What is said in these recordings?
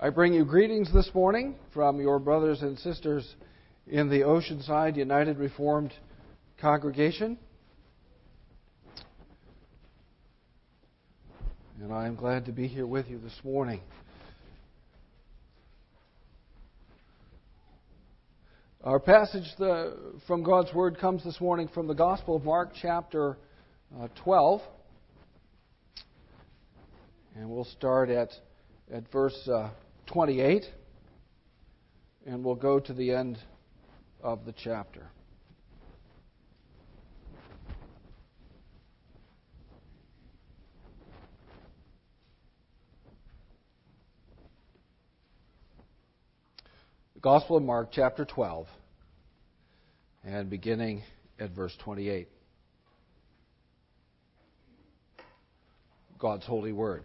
I bring you greetings this morning from your brothers and sisters in the Oceanside United Reformed congregation. And I am glad to be here with you this morning. Our passage the, from God's Word comes this morning from the Gospel of Mark, chapter uh, 12. And we'll start at, at verse uh, 28, and we'll go to the end of the chapter. The Gospel of Mark, chapter 12, and beginning at verse 28. God's holy word.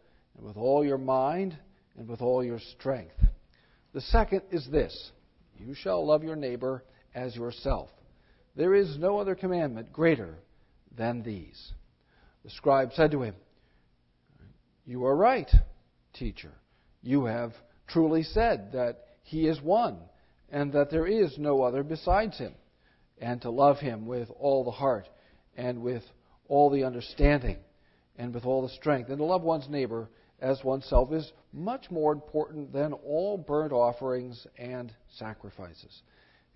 and with all your mind, and with all your strength. The second is this You shall love your neighbor as yourself. There is no other commandment greater than these. The scribe said to him, You are right, teacher. You have truly said that he is one, and that there is no other besides him, and to love him with all the heart, and with all the understanding, and with all the strength, and to love one's neighbor as oneself is much more important than all burnt offerings and sacrifices.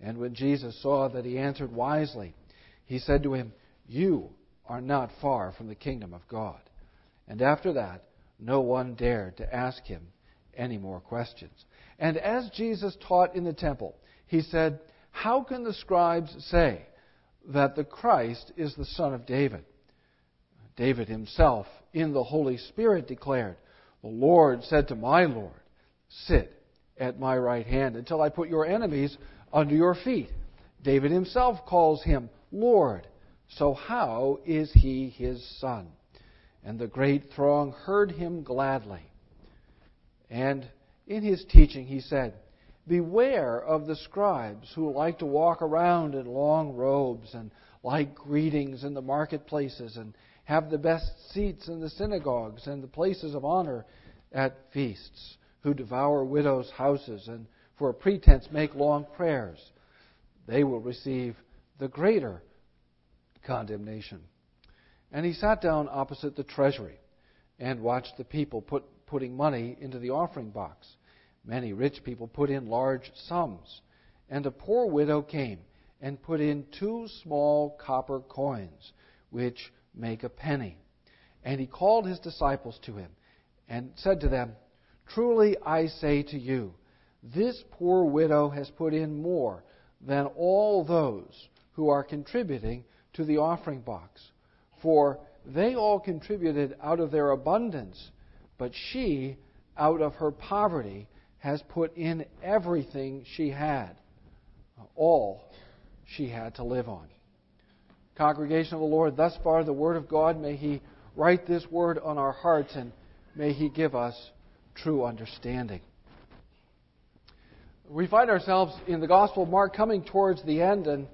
And when Jesus saw that he answered wisely, he said to him, You are not far from the kingdom of God. And after that, no one dared to ask him any more questions. And as Jesus taught in the temple, he said, How can the scribes say that the Christ is the son of David? David himself, in the Holy Spirit, declared, the Lord said to my Lord, Sit at my right hand until I put your enemies under your feet. David himself calls him Lord. So how is he his son? And the great throng heard him gladly. And in his teaching he said, Beware of the scribes who like to walk around in long robes and like greetings in the marketplaces and have the best seats in the synagogues and the places of honor at feasts, who devour widows' houses and for a pretense make long prayers. They will receive the greater condemnation. And he sat down opposite the treasury and watched the people put, putting money into the offering box. Many rich people put in large sums, and a poor widow came and put in two small copper coins, which make a penny. And he called his disciples to him and said to them, Truly I say to you, this poor widow has put in more than all those who are contributing to the offering box. For they all contributed out of their abundance, but she, out of her poverty, has put in everything she had, all she had to live on. Congregation of the Lord, thus far the Word of God, may He write this Word on our hearts and may He give us true understanding. We find ourselves in the Gospel of Mark coming towards the end, and,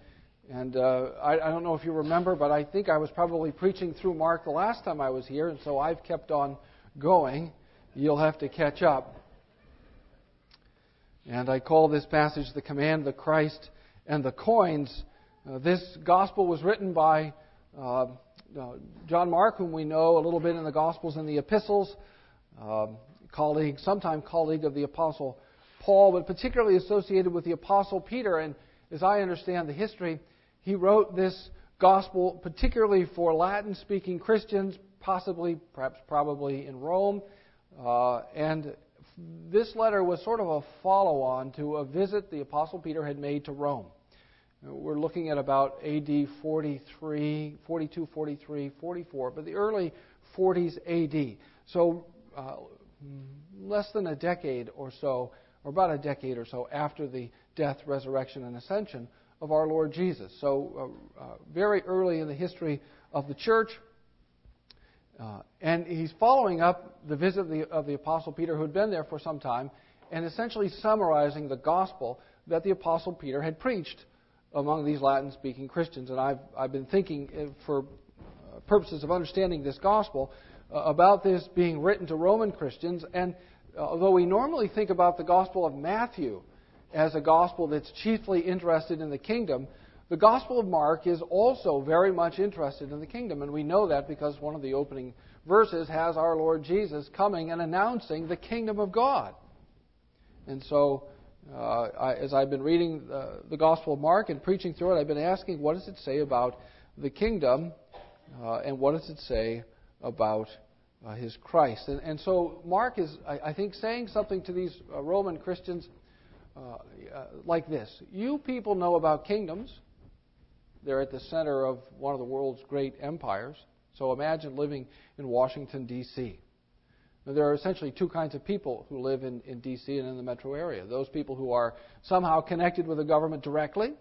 and uh, I, I don't know if you remember, but I think I was probably preaching through Mark the last time I was here, and so I've kept on going. You'll have to catch up. And I call this passage the command, the Christ, and the coins uh, this gospel was written by uh, uh, John Mark, whom we know a little bit in the Gospels and the Epistles, um, colleague, sometime colleague of the Apostle Paul, but particularly associated with the Apostle Peter. And as I understand the history, he wrote this gospel particularly for Latin speaking Christians, possibly, perhaps probably in Rome. Uh, and this letter was sort of a follow on to a visit the Apostle Peter had made to Rome. We're looking at about AD 43, 42, 43, 44, but the early 40s AD. So uh, less than a decade or so, or about a decade or so after the death, resurrection, and ascension of our Lord Jesus. So, uh, uh, very early in the history of the church. Uh, and he's following up the visit of the, of the Apostle Peter, who had been there for some time, and essentially summarizing the gospel that the Apostle Peter had preached among these Latin speaking Christians. And I've, I've been thinking, uh, for uh, purposes of understanding this gospel, uh, about this being written to Roman Christians. And although we normally think about the Gospel of Matthew as a gospel that's chiefly interested in the kingdom, the Gospel of Mark is also very much interested in the kingdom, and we know that because one of the opening verses has our Lord Jesus coming and announcing the kingdom of God. And so, uh, I, as I've been reading uh, the Gospel of Mark and preaching through it, I've been asking, what does it say about the kingdom, uh, and what does it say about uh, his Christ? And, and, so, Mark is, I, I, think, saying something to these uh, Roman Christians uh, like this You people know about kingdoms. They're at the center of one of the world's great empires. So imagine living in Washington, D.C. There are essentially two kinds of people who live in, in D.C. and in the metro area those people who are somehow connected with the government directly,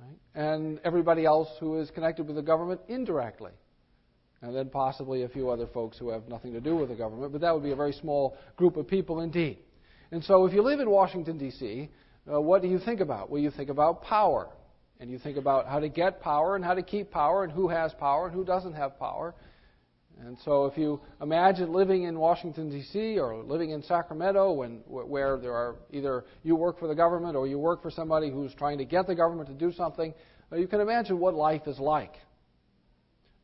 right? and everybody else who is connected with the government indirectly. And then possibly a few other folks who have nothing to do with the government, but that would be a very small group of people indeed. And so if you live in Washington, D.C., uh, what do you think about? Well, you think about power and you think about how to get power and how to keep power and who has power and who doesn't have power. And so, if you imagine living in Washington, D.C., or living in Sacramento, when, where there are either you work for the government or you work for somebody who's trying to get the government to do something, uh, you can imagine what life is like.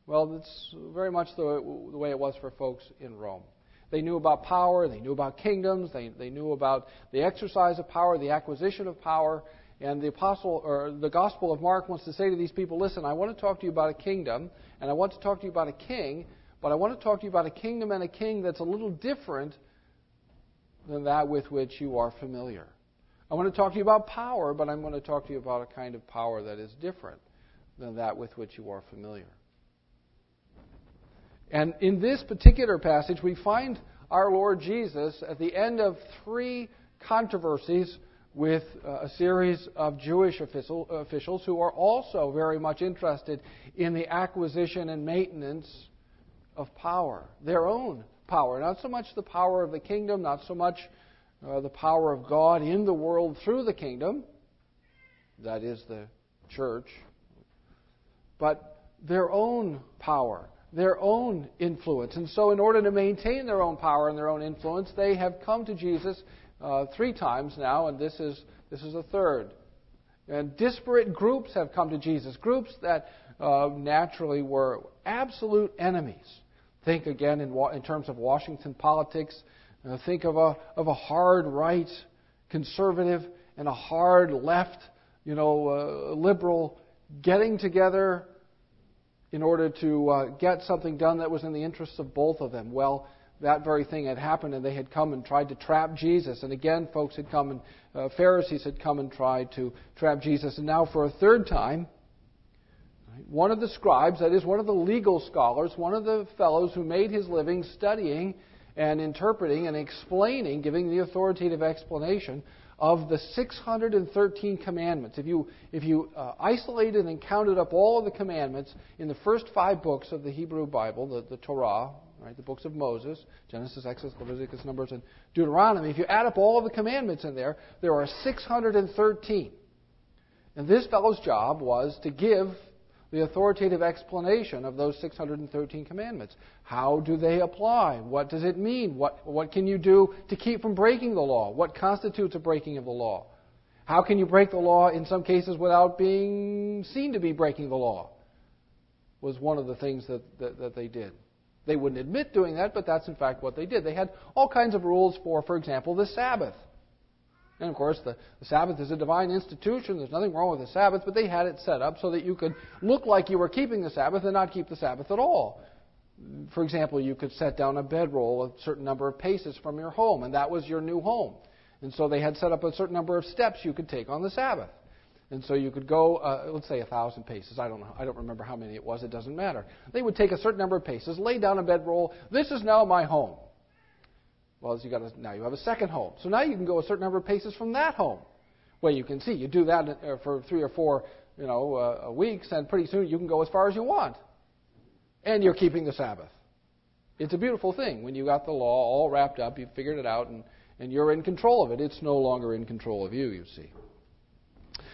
Well, it's very much the, the way it was for folks in Rome. They knew about power, they knew about kingdoms, they, they knew about the exercise of power, the acquisition of power, and the apostle or the Gospel of Mark wants to say to these people, listen, I want to talk to you about a kingdom, and I want to talk to you about a king, but I want to talk to you about a kingdom and a king that's a little different than that with which you are familiar. I want to talk to you about power, but I'm going to talk to you about a kind of power that is different than that with which you are familiar. And in this particular passage, we find our Lord Jesus at the end of three controversies with uh, a series of Jewish official, officials who are also very much interested in the acquisition and maintenance of power, their own power. Not so much the power of the kingdom, not so much uh, the power of God in the world through the kingdom, that is the church, but their own power, their own influence. And so, in order to maintain their own power and their own influence, they have come to Jesus uh, three times now, and this is, this is a third. And disparate groups have come to Jesus, groups that uh, naturally were absolute enemies. Think again in, in terms of Washington politics. Uh, think of a, of a hard right conservative and a hard left, you know, uh, liberal getting together in order to uh, get something done that was in the interests of both of them. Well, that very thing had happened and they had come and tried to trap Jesus. And again, folks had come and uh, Pharisees had come and tried to trap Jesus. And now, for a third time, one of the scribes, that is, one of the legal scholars, one of the fellows who made his living studying and interpreting and explaining, giving the authoritative explanation of the 613 commandments. If you, if you uh, isolated and counted up all of the commandments in the first five books of the Hebrew Bible, the, the Torah, right? The books of Moses, Genesis, Exodus, Leviticus, Numbers, and Deuteronomy. If you add up all of the commandments in there, there are 613. And this fellow's job was to give the authoritative explanation of those 613 commandments. How do they apply? What does it mean? What, what can you do to keep from breaking the law? What constitutes a breaking of the law? How can you break the law in some cases without being seen to be breaking the law? Was one of the things that, that, that they did. They wouldn't admit doing that, but that's in fact what they did. They had all kinds of rules for, for example, the Sabbath. And of course, the, the, Sabbath is a divine institution. There's nothing wrong with the Sabbath, but they had it set up so that you could look like you were keeping the Sabbath and not keep the Sabbath at all. For example, you could set down a bedroll a certain number of paces from your home, and that was your new home. And so they had set up a certain number of steps you could take on the Sabbath. And so you could go, uh, let's say, a thousand paces. I don't know. I don't remember how many it was. It doesn't matter. They would take a certain number of paces, lay down a bedroll. This is now my home. Well, you got now you have a second home. So now you can go a certain number of paces from that home. Well, you can see you do that uh, for three or four, you know, uh, weeks, and pretty soon you can go as far as you want, and you're keeping the Sabbath. It's a beautiful thing when you got the law all wrapped up, you've figured it out, and, and you're in control of it. It's no longer in control of you, you see.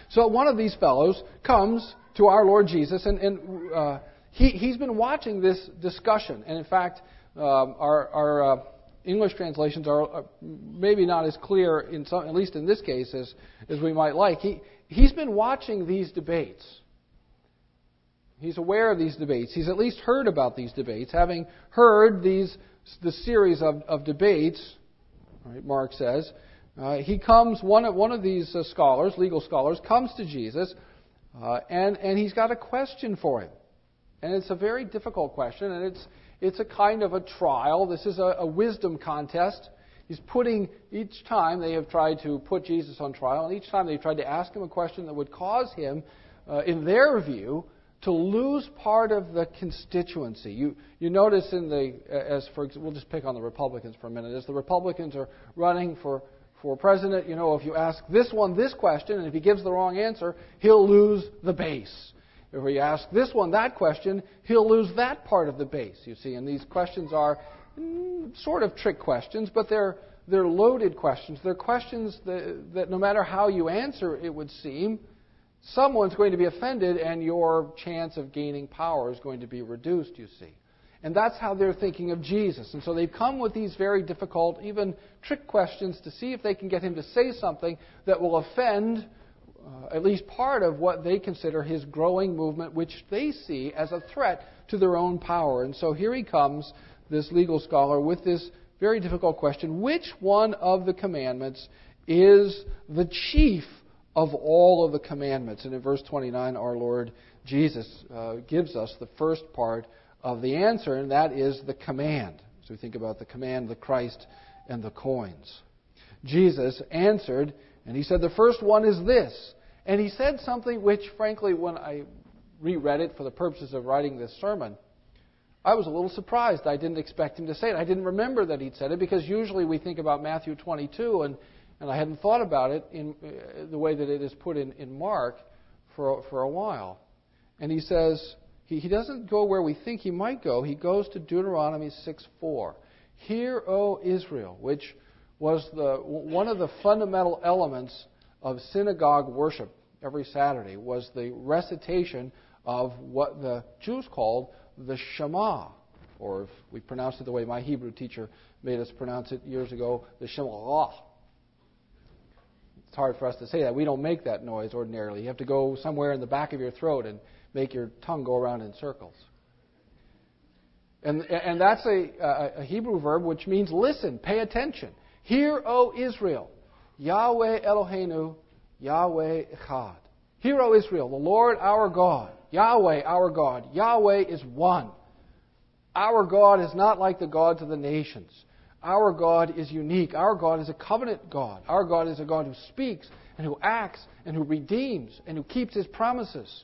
So one of these fellows comes to our Lord Jesus, and, and uh, he, he's been watching this discussion. And in fact, um, our, our uh, English translations are uh, maybe not as clear, in some, at least in this case, as, as we might like. He, he's been watching these debates. He's aware of these debates. He's at least heard about these debates. Having heard these, the series of, of debates, right, Mark says, uh, he comes, one of, one of these uh, scholars, legal scholars, comes to Jesus, uh, and, and he's got a question for him. And it's a very difficult question, and it's, it's a kind of a trial. This is a, a wisdom contest. He's putting, each time they have tried to put Jesus on trial, and each time they've tried to ask him a question that would cause him, uh, in their view, to lose part of the constituency. You, you notice in the, as for, we'll just pick on the Republicans for a minute, as the Republicans are running for, for president, you know, if you ask this one this question, and if he gives the wrong answer, he'll lose the base. If you ask this one that question, he'll lose that part of the base, you see. And these questions are mm, sort of trick questions, but they're, they're loaded questions. They're questions that, that no matter how you answer, it would seem, someone's going to be offended and your chance of gaining power is going to be reduced, you see. And that's how they're thinking of Jesus. And so they've come with these very difficult, even trick questions to see if they can get him to say something that will offend uh, at least part of what they consider his growing movement, which they see as a threat to their own power. And so here he comes, this legal scholar, with this very difficult question which one of the commandments is the chief of all of the commandments. And in verse 29, our Lord Jesus uh, gives us the first part of the answer, and that is the command. So we think about the command, the Christ, and the coins. Jesus answered, and he said, The first one is this. And he said something which, frankly, when I reread it for the purposes of writing this sermon, I was a little surprised. I didn't expect him to say it. I didn't remember that he'd said it because usually we think about Matthew 22 and and I hadn't thought about it in uh, the way that it is put in, in Mark for, for a while. And he says, he, he doesn't go where we think he might go. He goes to Deuteronomy 6 4. Hear, O Israel, which was the, one of the fundamental elements of synagogue worship every Saturday, was the recitation of what the Jews called the Shema, or if we pronounce it the way my Hebrew teacher made us pronounce it years ago, the Shema It's hard for us to say that. We don't make that noise ordinarily. You have to go somewhere in the back of your throat and make your tongue go around in circles. And, and that's a, a Hebrew verb which means listen, pay attention. Hear, O Israel, Yahweh Eloheinu, Yahweh Echad. Hear, O Israel, the Lord our God, Yahweh our God. Yahweh is one. Our God is not like the gods of the nations. Our God is unique. Our God is a covenant God. Our God is a God who speaks and who acts and who redeems and who keeps his promises.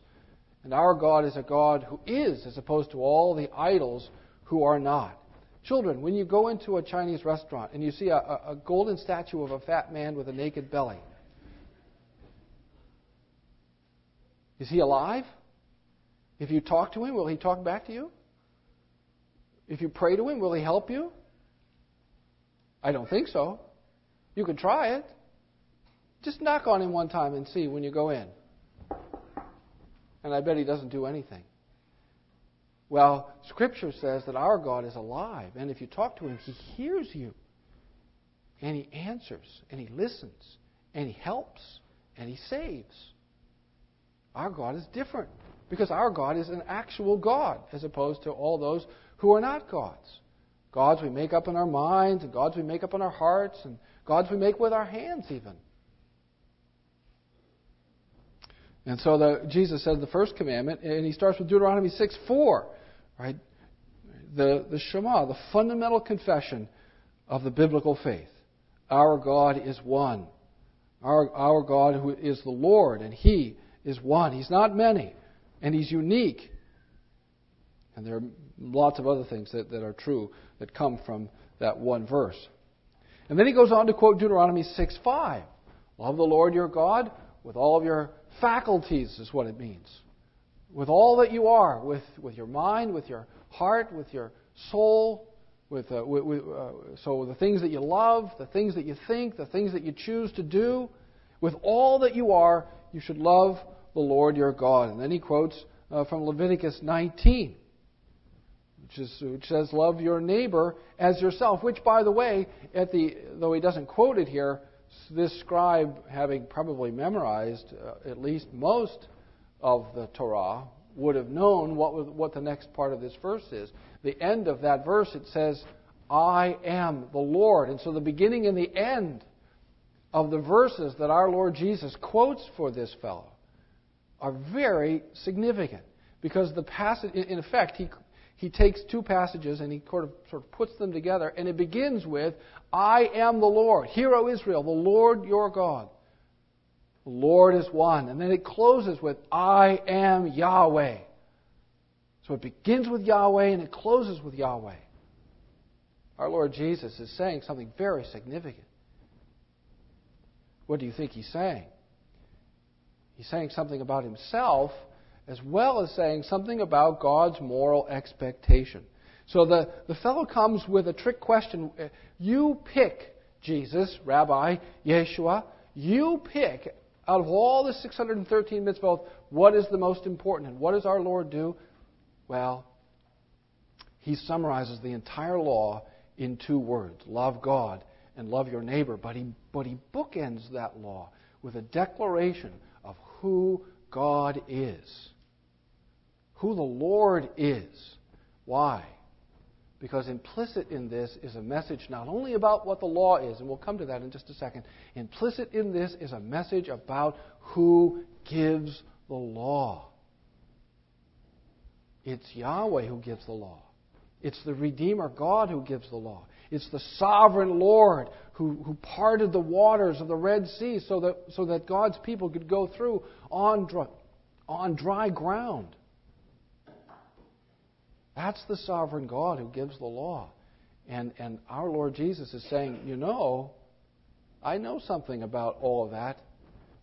And our God is a God who is, as opposed to all the idols who are not. Children, when you go into a Chinese restaurant and you see a, a golden statue of a fat man with a naked belly, is he alive? If you talk to him, will he talk back to you? If you pray to him, will he help you? I don't think so. You could try it. Just knock on him one time and see when you go in. And I bet he doesn't do anything. Well, Scripture says that our God is alive, and if you talk to him, he hears you. And he answers, and he listens, and he helps, and he saves. Our God is different because our God is an actual God as opposed to all those who are not gods. Gods we make up in our minds, and gods we make up in our hearts, and gods we make with our hands, even. And so the, Jesus says the first commandment, and he starts with Deuteronomy 6 4, right? The, the Shema, the fundamental confession of the biblical faith. Our God is one. Our, our God who is the Lord, and He is one. He's not many, and He's unique. And there are lots of other things that, that are true that come from that one verse. And then he goes on to quote Deuteronomy 6 5. Love the Lord your God with all of your faculties, is what it means. With all that you are, with, with your mind, with your heart, with your soul, with, uh, with, uh, so the things that you love, the things that you think, the things that you choose to do, with all that you are, you should love the Lord your God. And then he quotes uh, from Leviticus 19, which, is, which says, Love your neighbor as yourself, which, by the way, at the, though he doesn't quote it here, this scribe, having probably memorized uh, at least most of the Torah, would have known what, what the next part of this verse is. The end of that verse, it says, I am the Lord. And so the beginning and the end of the verses that our Lord Jesus quotes for this fellow are very significant. Because the passage, in effect, he, he takes two passages and he sort of, sort of puts them together, and it begins with, I am the Lord. Hear, O Israel, the Lord your God. The Lord is one. And then it closes with, I am Yahweh. So it begins with Yahweh and it closes with Yahweh. Our Lord Jesus is saying something very significant. What do you think he's saying? He's saying something about himself as well as saying something about God's moral expectation. So the, the fellow comes with a trick question. You pick, Jesus, Rabbi, Yeshua, you pick out of all the 613 mitzvot, what is the most important and what does our Lord do? Well, he summarizes the entire law in two words love God and love your neighbor. But he, but he bookends that law with a declaration of who God is, who the Lord is. Why? Because implicit in this is a message not only about what the law is, and we'll come to that in just a second. Implicit in this is a message about who gives the law. It's Yahweh who gives the law. It's the Redeemer God who gives the law. It's the sovereign Lord who, who parted the waters of the Red Sea so that, so that God's people could go through on dry, on dry ground. That's the sovereign God who gives the law. And, and our Lord Jesus is saying, you know, I know something about all of that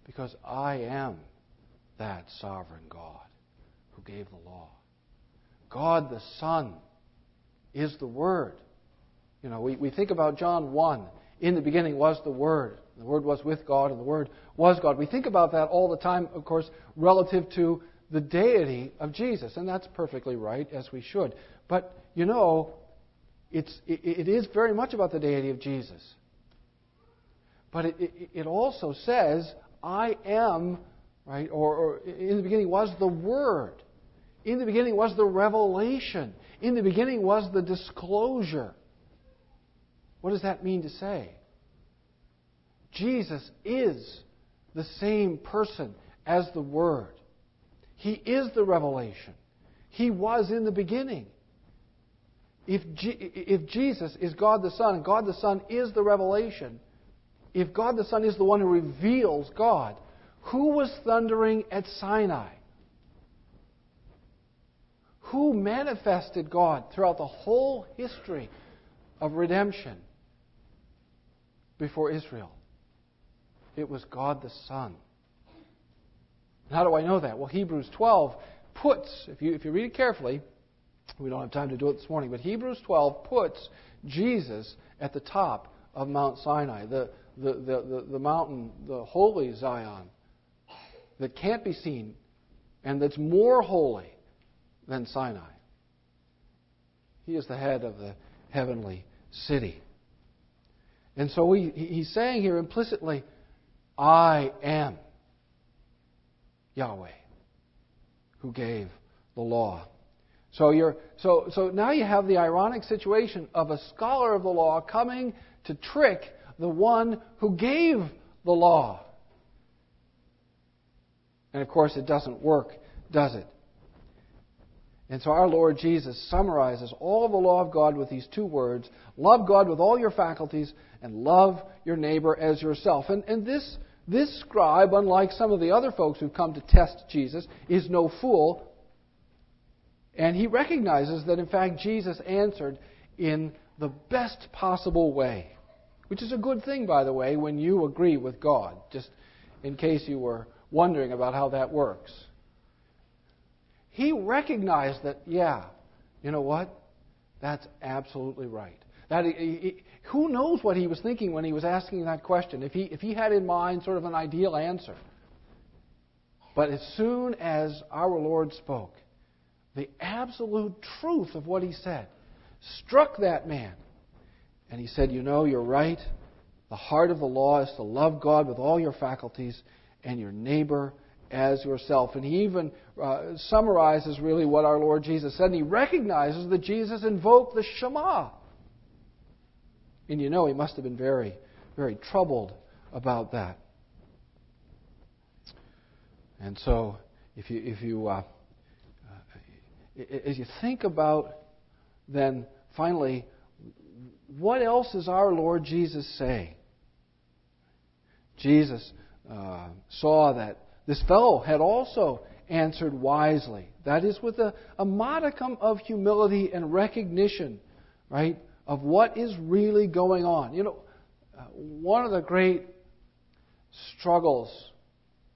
because I am that sovereign God who gave the law. God the Son is the Word. You know, we, we think about John 1. In the beginning was the Word. The Word was with God, and the Word was God. We think about that all the time, of course, relative to the deity of Jesus, and that's perfectly right, as we should. But, you know, it's, it, it is very much about the deity of Jesus. But it, it, it also says, I am, right, or, or in the beginning was the Word. In the beginning was the revelation. In the beginning was the disclosure. What does that mean to say? Jesus is the same person as the Word. He is the revelation. He was in the beginning. If, G- if Jesus is God the Son, God the Son is the revelation, if God the Son is the one who reveals God, who was thundering at Sinai? Who manifested God throughout the whole history of redemption before Israel? It was God the Son. How do I know that? Well, Hebrews 12 puts, if you, if you read it carefully, we don't have time to do it this morning, but Hebrews 12 puts Jesus at the top of Mount Sinai, the, the, the, the, mountain, the holy Zion, that can't be seen and that's more holy than Sinai. He is the head of the heavenly city. And so he, he's saying here implicitly, I am. Yahweh, who gave the law. So, you're, so, so now you have the ironic situation of a scholar of the law coming to trick the one who gave the law. And of course, it doesn't work, does it? And so our Lord Jesus summarizes all of the law of God with these two words love God with all your faculties and love your neighbor as yourself. And, and this this scribe, unlike some of the other folks who've come to test Jesus, is no fool. And he recognizes that, in fact, Jesus answered in the best possible way which is a good thing, by the way, when you agree with God, just in case you were wondering about how that works. He recognized that, yeah, you know what? That's absolutely right. He, he, who knows what he was thinking when he was asking that question? If he, if he had in mind sort of an ideal answer. But as soon as our Lord spoke, the absolute truth of what he said struck that man. And he said, You know, you're right. The heart of the law is to love God with all your faculties and your neighbor as yourself. And he even uh, summarizes really what our Lord Jesus said. And he recognizes that Jesus invoked the Shema. And you know, he must have been very, very troubled about that. And so, if you, if you, uh, uh, as you think about then finally, what else is our Lord Jesus saying? Jesus uh, saw that this fellow had also answered wisely. That is, with a, a modicum of humility and recognition, right, of what is really going on. You know, uh, one of the great struggles,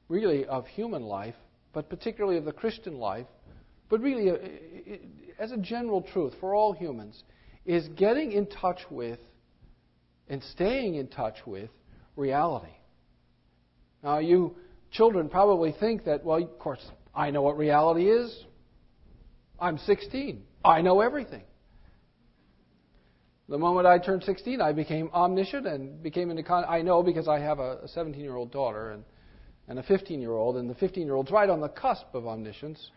really, of human life, but particularly of the Christian life, but really, uh, as a general truth for all humans, is getting in touch with and staying in touch with reality. Now, you children probably think that, well, of course, I know what reality is. I'm 16. I know everything. The moment I turned 16, I became omniscient and became an econ- I know because I have a 17 year old daughter and, and a 15 year old, and the 15 year old's right on the cusp of omniscience.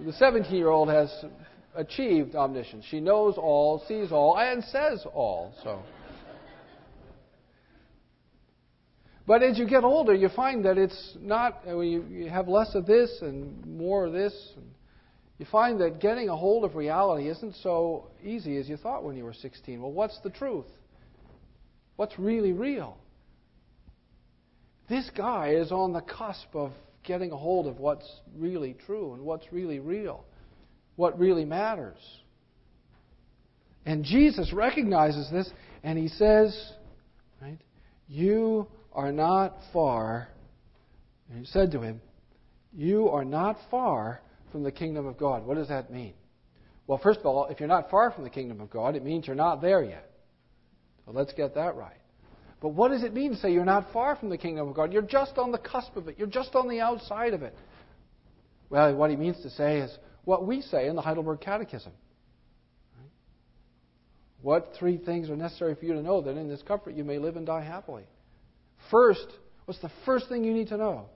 The 17 year old has achieved omniscience. She knows all, sees all, and says all. So. But as you get older, you find that it's not, you have less of this and more of this. And you find that getting a hold of reality isn't so easy as you thought when you were 16. Well, what's the truth? What's really real? This guy is on the cusp of getting a hold of what's really true and what's really real, what really matters. And Jesus recognizes this and he says, right, you are not far. And he said to him, You are not far from the kingdom of God. What does that mean? Well, first of all, if you're not far from the kingdom of God, it means you're not there yet. So let's get that right. But what does it mean to say you're not far from the kingdom of God? You're just on the cusp of it. You're just on the outside of it. Well, what he means to say is what we say in the Heidelberg Catechism. What three things are necessary for you to know that in this comfort you may live and die happily? First, what's the first thing you need to know?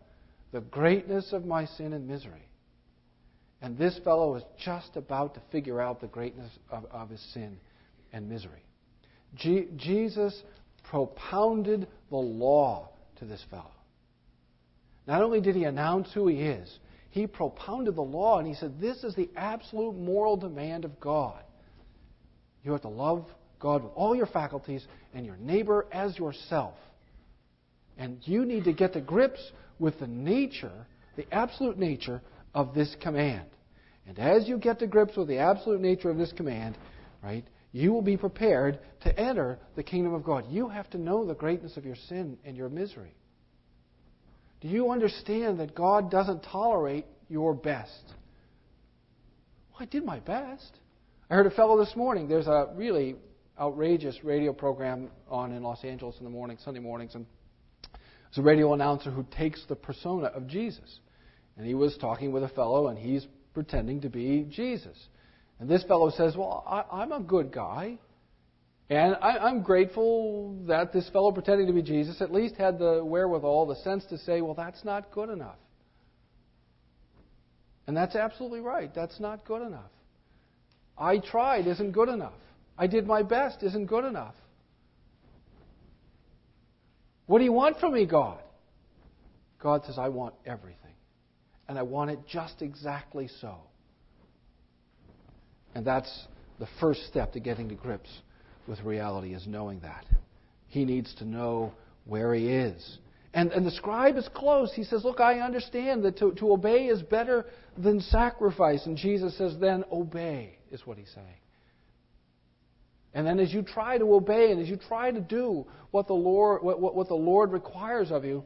The greatness of my sin and misery. And this fellow is just about to figure out the greatness of, of his sin and misery. Je- Jesus propounded the law to this fellow. Not only did he announce who he is, he propounded the law and he said, This is the absolute moral demand of God. You have to love God with all your faculties and your neighbor as yourself. And you need to get to grips with the nature, the absolute nature of this command. And as you get to grips with the absolute nature of this command, right, you will be prepared to enter the kingdom of God. You have to know the greatness of your sin and your misery. Do you understand that God doesn't tolerate your best? Well, I did my best. I heard a fellow this morning. There's a really outrageous radio program on in Los Angeles in the morning, Sunday mornings, and it's a radio announcer who takes the persona of Jesus. And he was talking with a fellow, and he's pretending to be Jesus. And this fellow says, Well, I, am a good guy. And I, am grateful that this fellow pretending to be Jesus at least had the wherewithal, the sense to say, Well, that's not good enough. And that's absolutely right. That's not good enough. I tried isn't good enough. I did my best isn't good enough. What do you want from me, God? God says, I want everything. And I want it just exactly so. And that's the first step to getting to grips with reality is knowing that. He needs to know where he is. And, and the scribe is close. He says, Look, I understand that to, to obey is better than sacrifice. And Jesus says, Then obey, is what he's saying. And then as you try to obey and as you try to do what the Lord, what, what, what the Lord requires of you,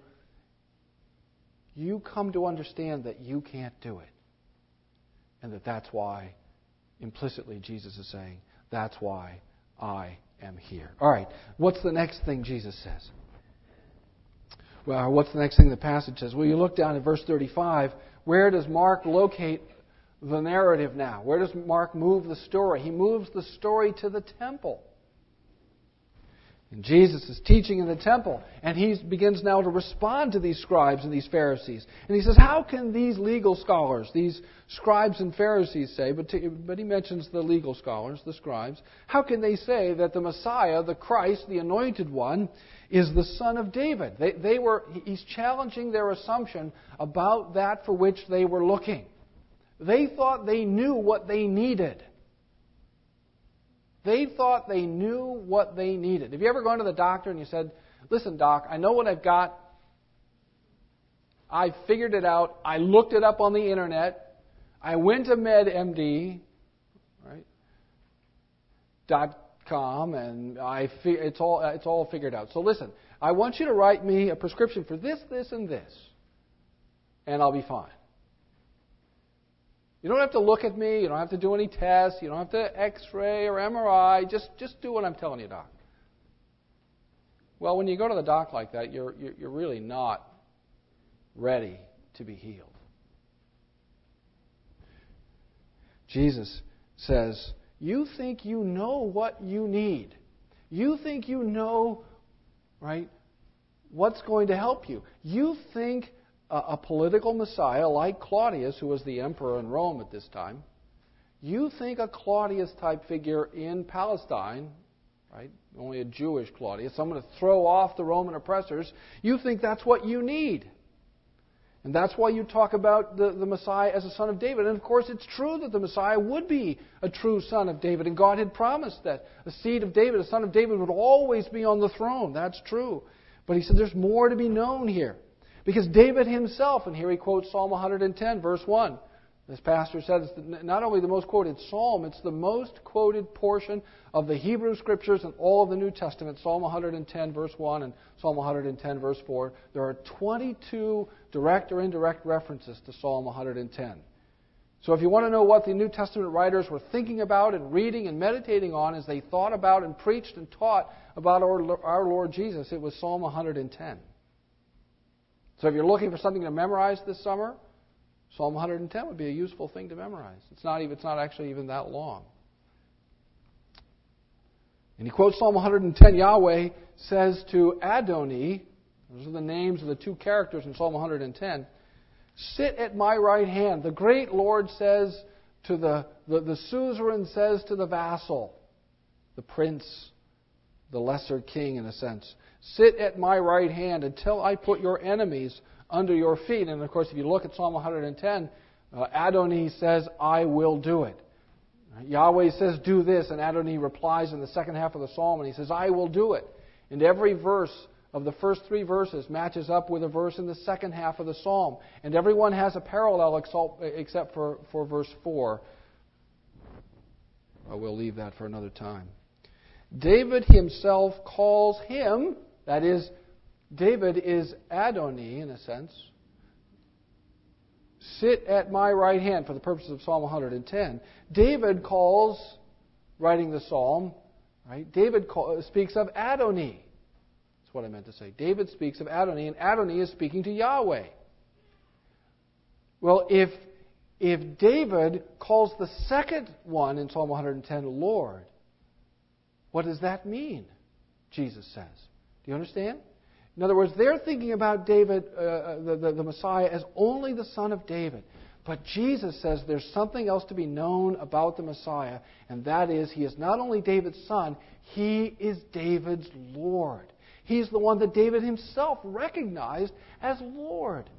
you come to understand that you can't do it. And that that's why, implicitly, Jesus is saying, that's why I am here. All right, what's the next thing Jesus says? Well, what's the next thing the passage says? Well, you look down at verse 35. Where does Mark locate the narrative now? Where does Mark move the story? He moves the story to the temple. And Jesus is teaching in the temple, and he begins now to respond to these scribes and these Pharisees. And he says, How can these legal scholars, these scribes and Pharisees say, but, to, but he mentions the legal scholars, the scribes, how can they say that the Messiah, the Christ, the anointed one, is the son of David? They, they were, he's challenging their assumption about that for which they were looking. They thought they knew what they needed. They thought they knew what they needed. Have you ever gone to the doctor and you said, Listen, doc, I know what I've got. I figured it out. I looked it up on the internet. I went to WebMD, right? Dot com, and I it's all it's all figured out. So listen, I want you to write me a prescription for this, this, and this, and I'll be fine. You don't have to look at me. You don't have to do any tests. You don't have to X-ray or MRI. Just just do what I'm telling you, doc. Well, when you go to the doc like that, you're you're really not ready to be healed. Jesus says, "You think you know what you need. You think you know, right? What's going to help you? You think a, political Messiah like Claudius, who was the emperor in Rome at this time, you think a Claudius type figure in Palestine, right? Only a Jewish Claudius, someone to throw off the Roman oppressors, you think that's what you need. And that's why you talk about the, the Messiah as a son of David. And of course, it's true that the Messiah would be a true son of David. And God had promised that a seed of David, a son of David, would always be on the throne. That's true. But he said there's more to be known here. Because David himself, and here he quotes Psalm 110, verse 1. This pastor said it's not only the most quoted psalm, it's the most quoted portion of the Hebrew Scriptures and all of the New Testament. Psalm 110, verse 1, and Psalm 110, verse 4. There are 22 direct or indirect references to Psalm 110. So if you want to know what the New Testament writers were thinking about and reading and meditating on as they thought about and preached and taught about our, our Lord Jesus, it was Psalm 110. So if you're looking for something to memorize this summer, Psalm 110 would be a useful thing to memorize. It's not even, it's not actually even that long. And he quotes Psalm 110. Yahweh says to Adoni, those are the names of the two characters in Psalm 110, sit at my right hand. The great Lord says to the, the, the suzerain says to the vassal, the prince, the lesser king in a sense, Sit at my right hand until I put your enemies under your feet. And of course, if you look at Psalm 110, uh, Adoni says, I will do it. Yahweh says, Do this, and Adoni replies in the second half of the psalm, and he says, I will do it. And every verse of the first three verses matches up with a verse in the second half of the psalm. And everyone has a parallel except for, for verse 4. But we'll leave that for another time. David himself calls him that is, David is Adoni, in a sense. Sit at my right hand for the purposes of Psalm 110. David calls, writing the psalm, right? David call, speaks of Adoni. That's what I meant to say. David speaks of Adoni, and Adoni is speaking to Yahweh. Well, if if David calls the second one in Psalm 110 Lord, what does that mean? Jesus says. Do you understand? In other words, they're thinking about David, uh, uh, the, the, the Messiah, as only the son of David. But Jesus says there's something else to be known about the Messiah, and that is he is not only David's son, he is David's Lord. He's the one that David himself recognized as Lord.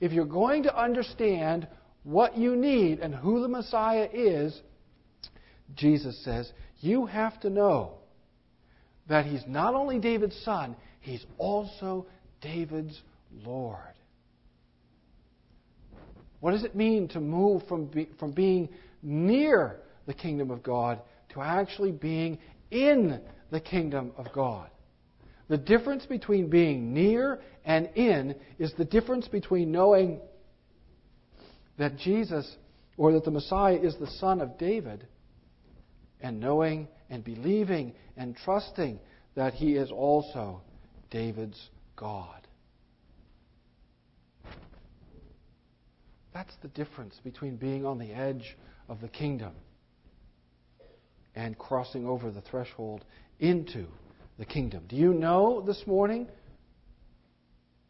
If you're going to understand what you need and who the Messiah is, Jesus says, you have to know that he's not only David's son, he's also David's Lord. What does it mean to move from, be, from being near the kingdom of God to actually being in the kingdom of God. The difference between being near and in is the difference between knowing that Jesus or that the Messiah is the son of David and knowing and believing and trusting that he is also David's God. That's the difference between being on the edge of the kingdom and crossing over the threshold into the kingdom. Do you know this morning,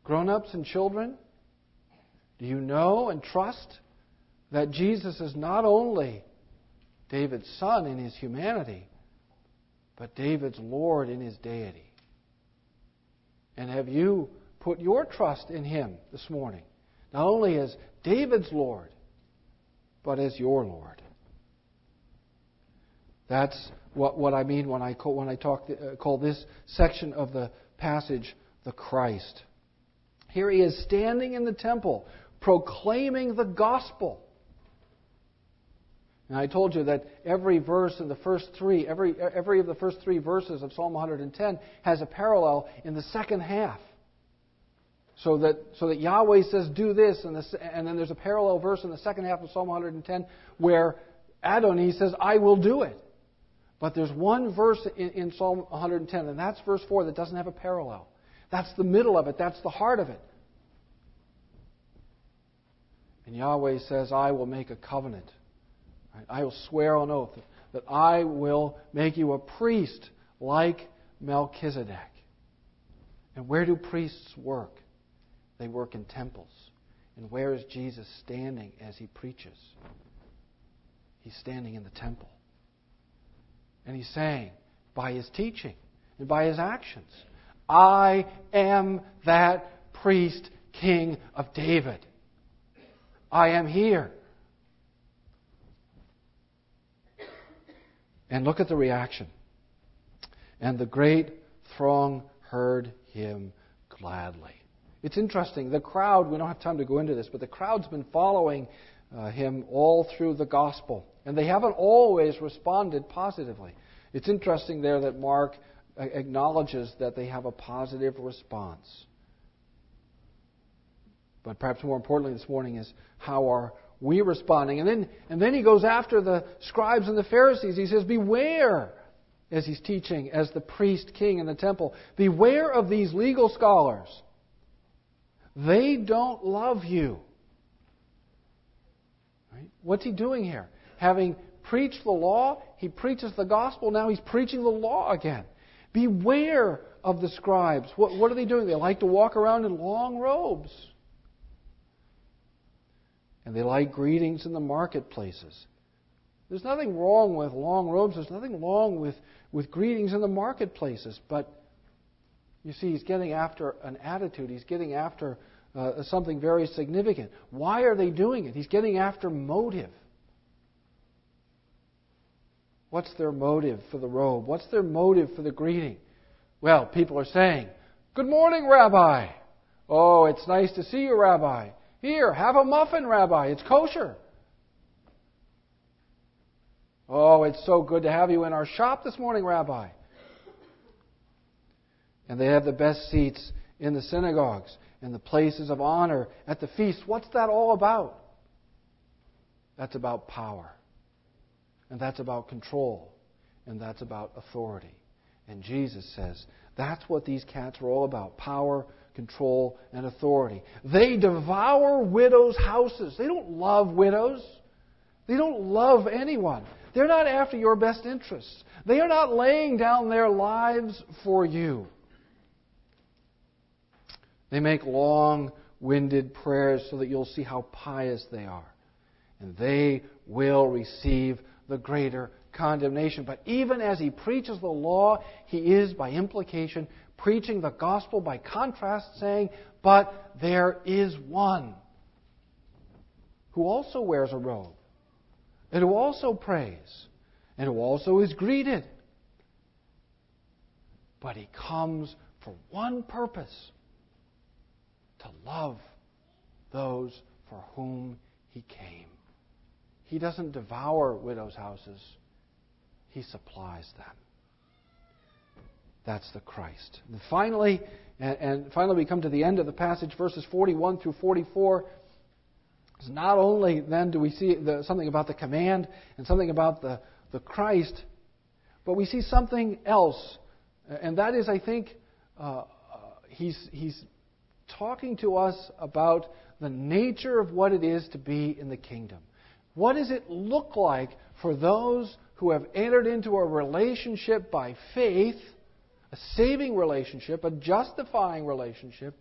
grown ups and children? Do you know and trust that Jesus is not only David's son in his humanity, but David's Lord in his deity? And have you put your trust in him this morning? Not only as David's Lord, but as your Lord. That's what, what I mean when I, call, when I talk, uh, call this section of the passage the Christ. Here he is standing in the temple proclaiming the gospel. And I told you that every verse in the first three, every, every of the first three verses of Psalm 110 has a parallel in the second half. So that, so that Yahweh says, do this, and, this, and then there's a parallel verse in the second half of Psalm 110 where Adonai says, I will do it. But there's one verse in, in Psalm 110, and that's verse 4 that doesn't have a parallel. That's the middle of it, that's the heart of it. And Yahweh says, I will make a covenant. I will swear on oath that I will make you a priest like Melchizedek. And where do priests work? They work in temples. And where is Jesus standing as he preaches? He's standing in the temple. And he's saying, by his teaching and by his actions, I am that priest king of David. I am here. And look at the reaction. And the great throng heard him gladly. It's interesting. The crowd, we don't have time to go into this, but the crowd's been following uh, him all through the gospel. And they haven't always responded positively. It's interesting there that Mark acknowledges that they have a positive response. But perhaps more importantly this morning is how are we responding? And then, and then he goes after the scribes and the Pharisees. He says, Beware, as he's teaching, as the priest king in the temple, beware of these legal scholars. They don't love you. Right? What's he doing here? Having preached the law, he preaches the gospel, now he's preaching the law again. Beware of the scribes. What, what are they doing? They like to walk around in long robes. And they like greetings in the marketplaces. There's nothing wrong with long robes. There's nothing wrong with, with greetings in the marketplaces. But you see, he's getting after an attitude. He's getting after uh, something very significant. Why are they doing it? He's getting after motive. What's their motive for the robe? What's their motive for the greeting? Well, people are saying, Good morning, Rabbi. Oh, it's nice to see you, Rabbi. Here, have a muffin, Rabbi. It's kosher. Oh, it's so good to have you in our shop this morning, Rabbi. And they have the best seats in the synagogues and the places of honor at the feast. What's that all about? That's about power. And that's about control. And that's about authority. And Jesus says that's what these cats are all about power, control, and authority. They devour widows' houses. They don't love widows. They don't love anyone. They're not after your best interests. They are not laying down their lives for you. They make long winded prayers so that you'll see how pious they are. And they will receive the greater condemnation. But even as he preaches the law, he is, by implication, preaching the gospel by contrast, saying, But there is one who also wears a robe, and who also prays, and who also is greeted. But he comes for one purpose to love those for whom he came. He doesn't devour widows' houses, he supplies them. That's the Christ. And finally, and, and finally, we come to the end of the passage, verses 41 through 44. Not only then do we see the, something about the command and something about the, the Christ, but we see something else. And that is, I think, uh, uh, he's, he's talking to us about the nature of what it is to be in the kingdom. What does it look like for those who have entered into a relationship by faith, a saving relationship, a justifying relationship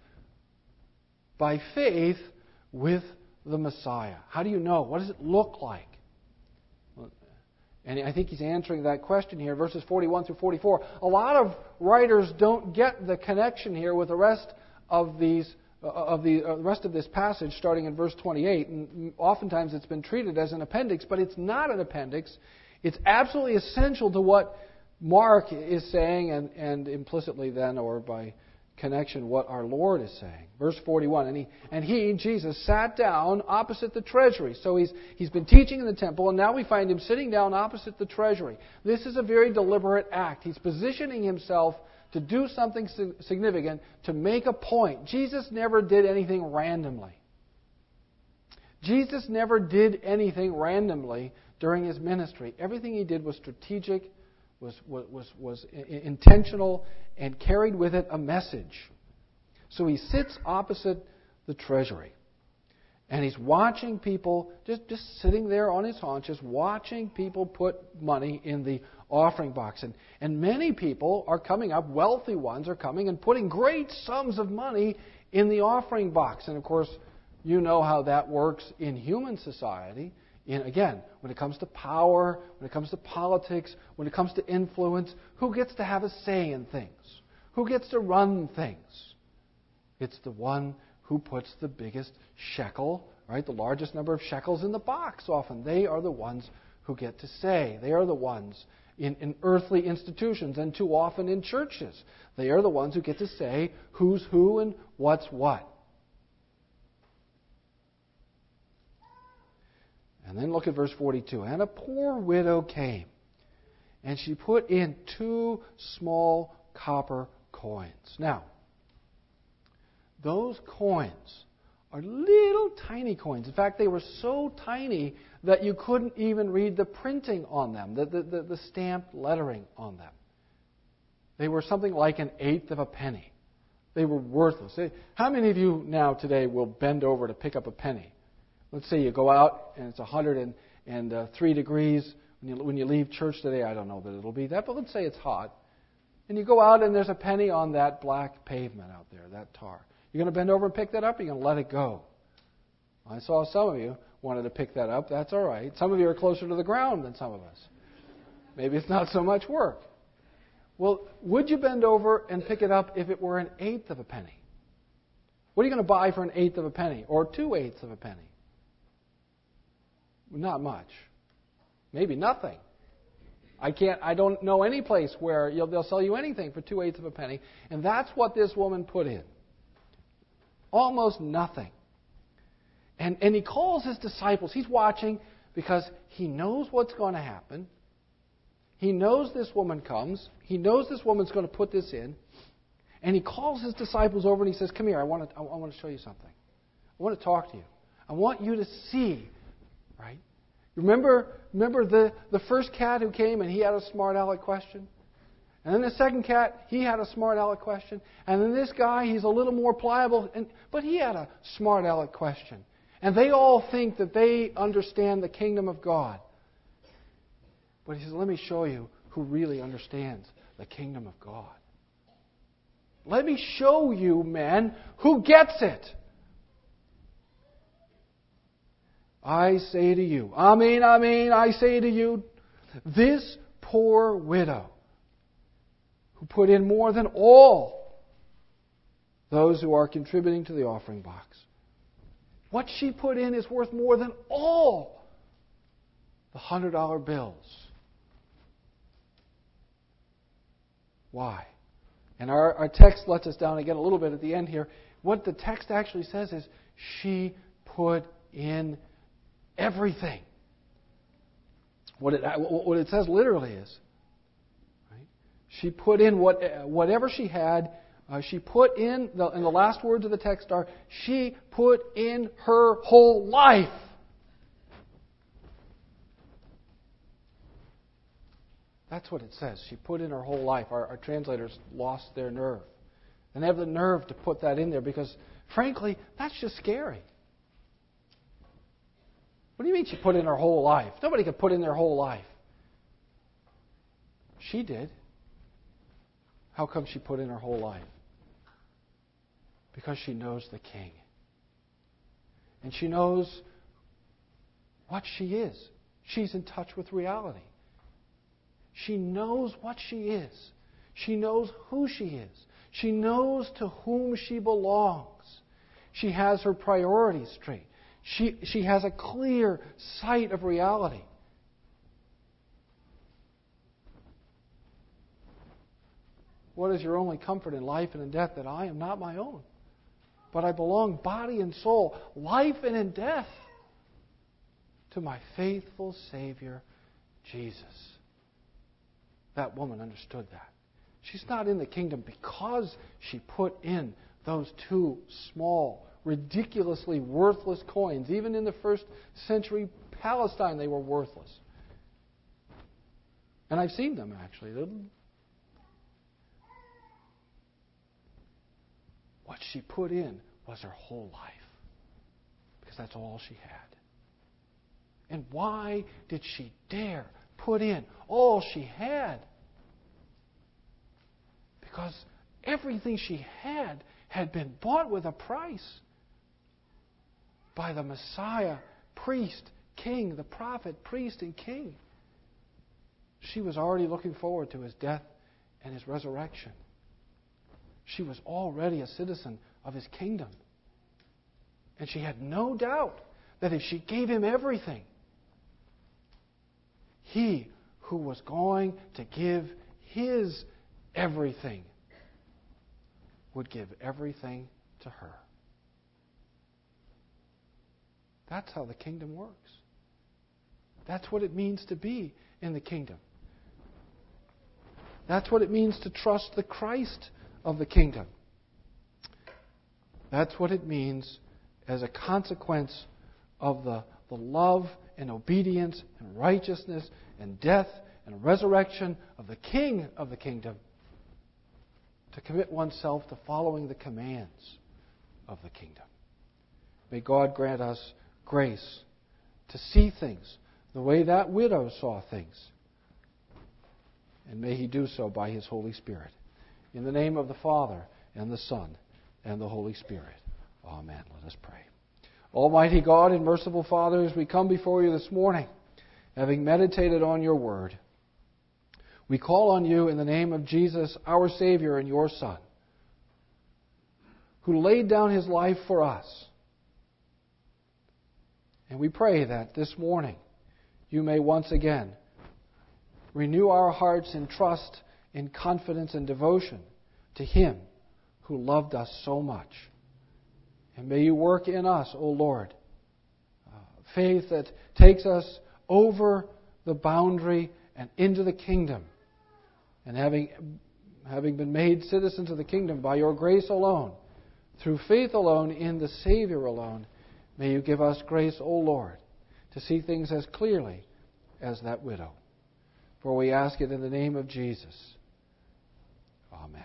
by faith with the Messiah? How do you know? What does it look like? And I think he's answering that question here, verses 41 through 44. A lot of writers don't get the connection here with the rest of these uh, of the uh, rest of this passage, starting in verse 28. And oftentimes it's been treated as an appendix, but it's not an appendix. It's absolutely essential to what Mark is saying, and, and implicitly then, or by connection what our Lord is saying. Verse 41, and he, and he, Jesus, sat down opposite the treasury. So he's, he's been teaching in the temple, and now we find him sitting down opposite the treasury. This is a very deliberate act. He's positioning himself to do something significant, to make a point. Jesus never did anything randomly. Jesus never did anything randomly during his ministry. Everything he did was strategic was, was, was intentional and carried with it a message. So he sits opposite the treasury. And he's watching people, just, just sitting there on his haunches, watching people put money in the offering box. And, and many people are coming up, wealthy ones are coming and putting great sums of money in the offering box. And of course, you know how that works in human society in, again, when it comes to power, when it comes to politics, when it comes to influence, who gets to have a say in things? Who gets to run things? It's the one who puts the biggest shekel, right? The largest number of shekels in the box often. They are the ones who get to say. They are the ones in, in earthly institutions and too often in churches. They are the ones who get to say who's who and what's what. And then look at verse 42. And a poor widow came, and she put in two small copper coins. Now, those coins are little tiny coins. In fact, they were so tiny that you couldn't even read the printing on them, the, the, the, the stamped lettering on them. They were something like an eighth of a penny. They were worthless. How many of you now today will bend over to pick up a penny? Let's say you go out and it's 103 uh, degrees when you, when you leave church today. I don't know that it'll be that, but let's say it's hot. And you go out and there's a penny on that black pavement out there, that tar. You're going to bend over and pick that up, or you're going to let it go? I saw some of you wanted to pick that up. That's all right. Some of you are closer to the ground than some of us. Maybe it's not so much work. Well, would you bend over and pick it up if it were an eighth of a penny? What are you going to buy for an eighth of a penny or two eighths of a penny? Not much. Maybe nothing. I can't. I don't know any place where they'll sell you anything for two eighths of a penny, and that's what this woman put in. Almost nothing. And and he calls his disciples. He's watching because he knows what's going to happen. He knows this woman comes. He knows this woman's going to put this in, and he calls his disciples over and he says, "Come here. I want to. I want to show you something. I want to talk to you. I want you to see Right? Remember, remember the, the first cat who came and he had a smart aleck question? And then the second cat, he had a smart aleck question. And then this guy, he's a little more pliable, and, but he had a smart aleck question. And they all think that they understand the kingdom of God. But he says, let me show you who really understands the kingdom of God. Let me show you, men, who gets it. I say to you, Amen, Amen, I say to you, this poor widow who put in more than all those who are contributing to the offering box. What she put in is worth more than all the $100 bills. Why? And our, our text lets us down again a little bit at the end here. What the text actually says is she put in everything. What it, what it says literally is, right? She put in what, whatever she had. Uh, she put in, the, and the last words of the text are, she put in her whole life. That's what it says. She put in her whole life. Our, our translators lost their nerve. And they have the nerve to put that in there because, frankly, that's just scary. What do you mean she put in her whole life? Nobody could put in their whole life. She did. How come she put in her whole life? Because she knows the King. And she knows what she is. She's in touch with reality. She knows what she is. She knows who she is. She knows to whom she belongs. She has her priorities straight. She, she has a clear sight of reality. What is your only comfort in life and in death? That I am not my own, but I belong body and soul, life and in death, to my faithful Savior, Jesus. That woman understood that. She's not in the kingdom because she put in those two small, ridiculously worthless coins. Even in the first century Palestine, they were worthless. And I've seen them actually. What she put in was her whole life because that's all she had. And why did she dare put in all she had? Because everything she had had been bought with a price by the Messiah, priest, king, the prophet, priest, and king. She was already looking forward to his death and his resurrection. She was already a citizen of his kingdom. And she had no doubt that if she gave him everything, he who was going to give his everything would give everything to her. That's how the kingdom works. That's what it means to be in the kingdom. That's what it means to trust the Christ of the kingdom. That's what it means as a consequence of the, the love and obedience and righteousness and death and resurrection of the King of the kingdom to commit oneself to following the commands of the kingdom. May God grant us grace to see things the way that widow saw things. And may He do so by His Holy Spirit. In the name of the Father, and the Son, and the Holy Spirit. Amen. Let us pray. Almighty God and merciful Father, as we come before you this morning, having meditated on your word, we call on you in the name of Jesus, our Savior and your Son, who laid down his life for us. And we pray that this morning you may once again renew our hearts in trust, in confidence, and devotion to Him who loved us so much. And may you work in us, O Lord, uh, faith that takes us over the boundary and into the kingdom and having, having been made citizens of the kingdom by your grace alone, through faith alone in the Savior alone, may you give us grace, O Lord, to see things as clearly as that widow. For we ask it in the name of Jesus. Amen.